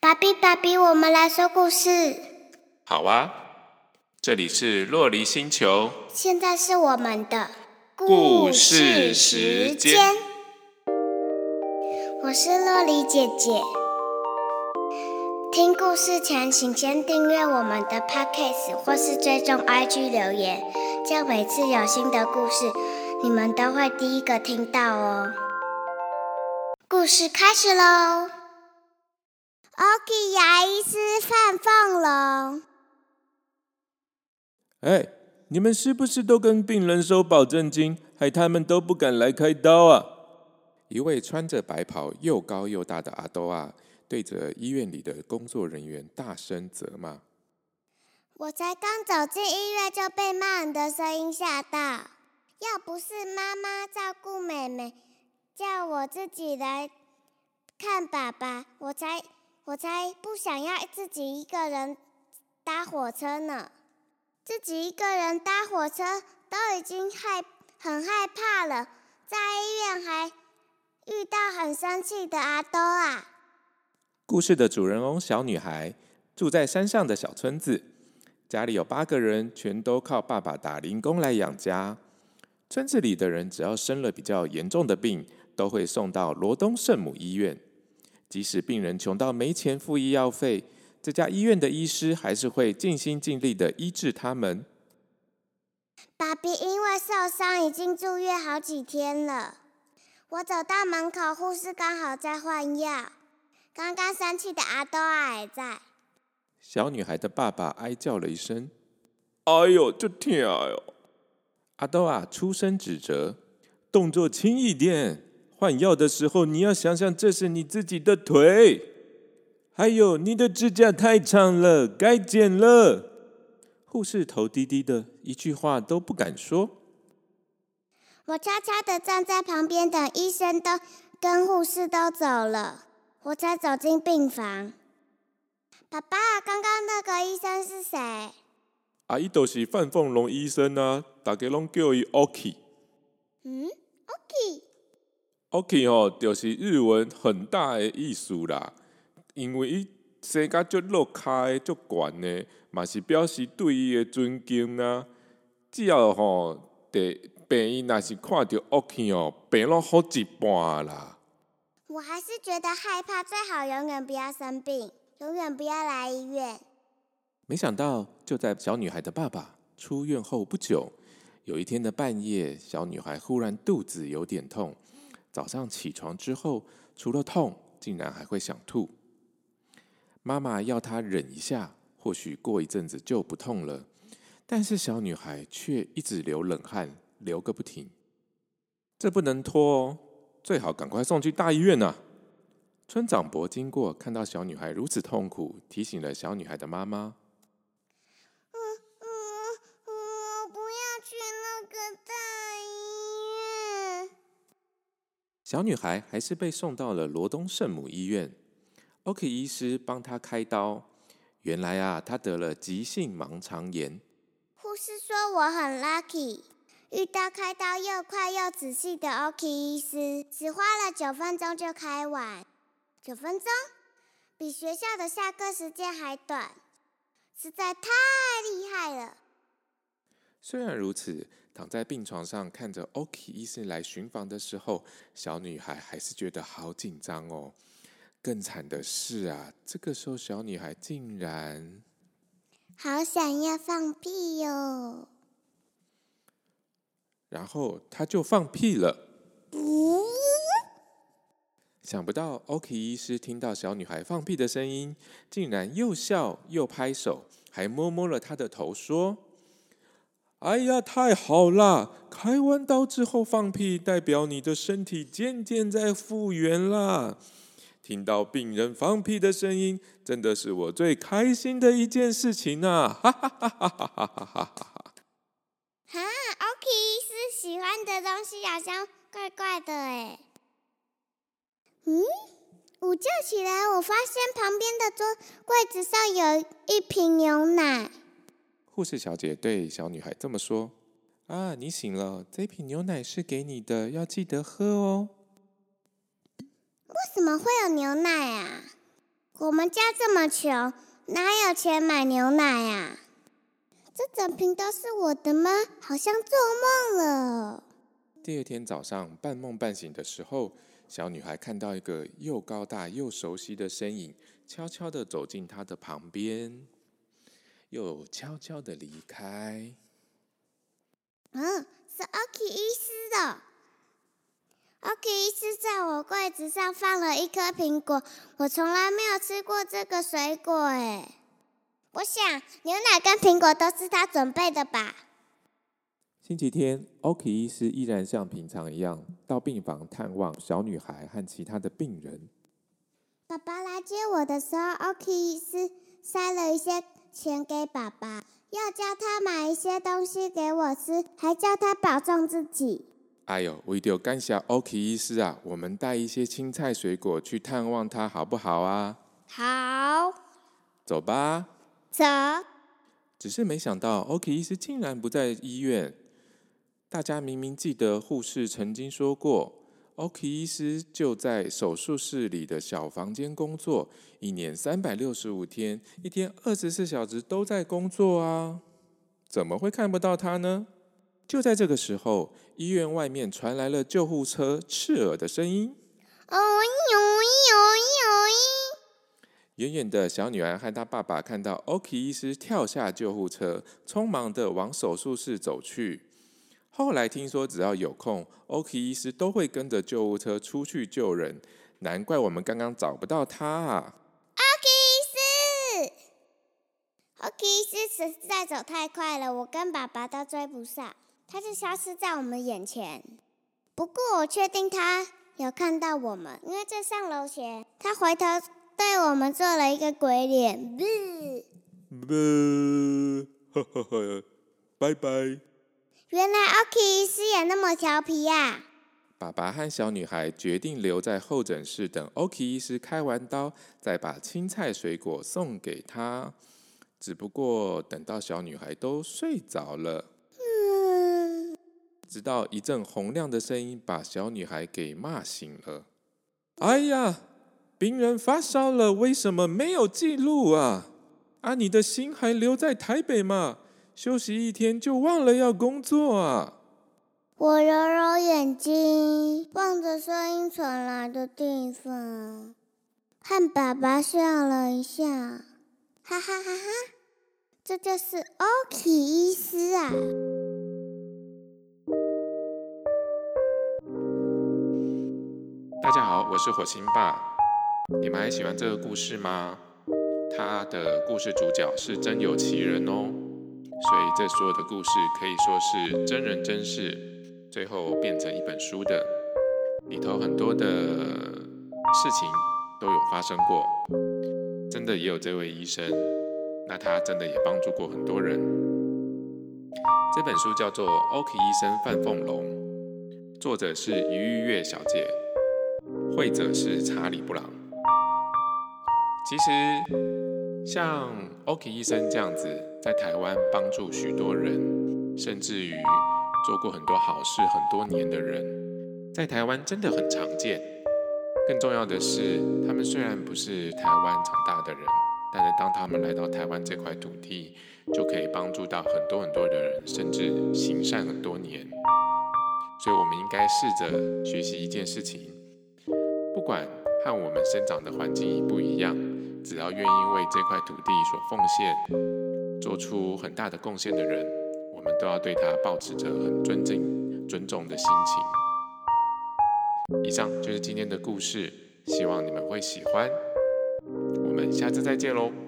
爸比，爸比，我们来说故事。好啊，这里是洛黎星球。现在是我们的故事时间。我是洛黎姐姐。听故事前，请先订阅我们的 Podcast 或是追踪 IG 留言，这样每次有新的故事，你们都会第一个听到哦。故事开始喽！OK，牙医师范凤龙。哎，你们是不是都跟病人收保证金，害他们都不敢来开刀啊？一位穿着白袍、又高又大的阿多啊。对着医院里的工作人员大声责骂：“我才刚走进医院就被骂人的声音吓到。要不是妈妈照顾妹妹，叫我自己来看爸爸，我才我才不想要自己一个人搭火车呢。自己一个人搭火车都已经害很害怕了，在医院还遇到很生气的阿多啊！”故事的主人翁小女孩住在山上的小村子，家里有八个人，全都靠爸爸打零工来养家。村子里的人只要生了比较严重的病，都会送到罗东圣母医院。即使病人穷到没钱付医药费，这家医院的医师还是会尽心尽力的医治他们。爸比因为受伤已经住院好几天了。我走到门口，护士刚好在换药。刚刚生气的阿多啊还在。小女孩的爸爸哀叫了一声：“哎呦，就痛哟！”阿多啊出声指责：“动作轻一点，换药的时候你要想想这是你自己的腿。还有你的指甲太长了，该剪了。”护士头低低的，一句话都不敢说。我悄悄的站在旁边，等医生都跟护士都走了。我才走进病房。爸爸，刚刚那个医生是谁？啊，伊就是范凤龙医生啊，大家拢叫伊 Oki。嗯。Oki 吼，就是日文很大的意思啦。因为伊身高足落开足悬呢，嘛是表示对伊的尊敬啊。只要吼，得病医若是看到 Oki 哦，病了好一半啦。我还是觉得害怕，最好永远不要生病，永远不要来医院。没想到，就在小女孩的爸爸出院后不久，有一天的半夜，小女孩忽然肚子有点痛。早上起床之后，除了痛，竟然还会想吐。妈妈要她忍一下，或许过一阵子就不痛了。但是小女孩却一直流冷汗，流个不停。这不能拖哦。最好赶快送去大医院啊！村长伯经过，看到小女孩如此痛苦，提醒了小女孩的妈妈：“嗯嗯，我不要去那个大医院。”小女孩还是被送到了罗东圣母医院。OK 医师帮她开刀。原来啊，她得了急性盲肠炎。护士说我很 lucky。遇到开刀又快又仔细的 OK 医师，只花了九分钟就开完。九分钟，比学校的下课时间还短，实在太厉害了。虽然如此，躺在病床上看着 OK 医生来巡房的时候，小女孩还是觉得好紧张哦。更惨的是啊，这个时候小女孩竟然好想要放屁哟。然后她就放屁了。想不到 OK 医师听到小女孩放屁的声音，竟然又笑又拍手，还摸摸了她的头，说：“哎呀，太好了！开完刀之后放屁，代表你的身体渐渐在复原啦。听到病人放屁的声音，真的是我最开心的一件事情啊！哈哈哈哈哈哈哈哈哈！”喜欢的东西好像怪怪的哎。嗯，午觉起来，我发现旁边的桌柜子上有一瓶牛奶。护士小姐对小女孩这么说：“啊，你醒了，这瓶牛奶是给你的，要记得喝哦。”为什么会有牛奶啊？我们家这么穷，哪有钱买牛奶呀？这整瓶都是我的吗？好像做梦了。第二天早上半梦半醒的时候，小女孩看到一个又高大又熟悉的身影，悄悄的走进她的旁边，又悄悄的离开。嗯，是 OK 医师的。OK 医师在我柜子上放了一颗苹果，我从来没有吃过这个水果哎。我想牛奶跟苹果都是他准备的吧。星期天，OK 医师依然像平常一样到病房探望小女孩和其他的病人。爸爸来接我的时候，OK 医师塞了一些钱给爸爸，要叫他买一些东西给我吃，还叫他保重自己。哎呦，为了感谢 OK 医师啊，我们带一些青菜水果去探望他，好不好啊？好，走吧。走。只是没想到，OK 医师竟然不在医院。大家明明记得护士曾经说过，OK 医师就在手术室里的小房间工作，一年三百六十五天，一天二十四小时都在工作啊！怎么会看不到他呢？就在这个时候，医院外面传来了救护车刺耳的声音。哦呦呦呦！远远的小女孩和她爸爸看到 OK 医师跳下救护车，匆忙的往手术室走去。后来听说，只要有空，OK 医师都会跟着救护车出去救人。难怪我们刚刚找不到他啊！OK 医师，OK 医师实在走太快了，我跟爸爸都追不上，他就消失在我们眼前。不过我确定他有看到我们，因为在上楼前，他回头。对我们做了一个鬼脸，不，不，哈哈哈，拜拜。原来 OK 是也那么调皮呀！爸爸和小女孩决定留在候诊室等 OK 医师开完刀，再把青菜水果送给他。只不过等到小女孩都睡着了，嗯，直到一阵洪亮的声音把小女孩给骂醒了。哎呀！病人发烧了，为什么没有记录啊？啊，你的心还留在台北吗？休息一天就忘了要工作啊？我揉揉眼睛，望着声音传来的地方，和爸爸笑了一下，哈哈哈哈！这就是 OK 医师啊！大家好，我是火星爸。你们还喜欢这个故事吗？它的故事主角是真有其人哦，所以这所有的故事可以说是真人真事，最后变成一本书的。里头很多的事情都有发生过，真的也有这位医生，那他真的也帮助过很多人。这本书叫做《OK 医生范凤龙》，作者是余玉月小姐，绘者是查理布朗。其实，像 OK 医生这样子，在台湾帮助许多人，甚至于做过很多好事很多年的人，在台湾真的很常见。更重要的是，他们虽然不是台湾长大的人，但是当他们来到台湾这块土地，就可以帮助到很多很多的人，甚至行善很多年。所以，我们应该试着学习一件事情，不管和我们生长的环境不一样。只要愿意为这块土地所奉献，做出很大的贡献的人，我们都要对他保持着很尊敬、尊重的心情。以上就是今天的故事，希望你们会喜欢。我们下次再见喽。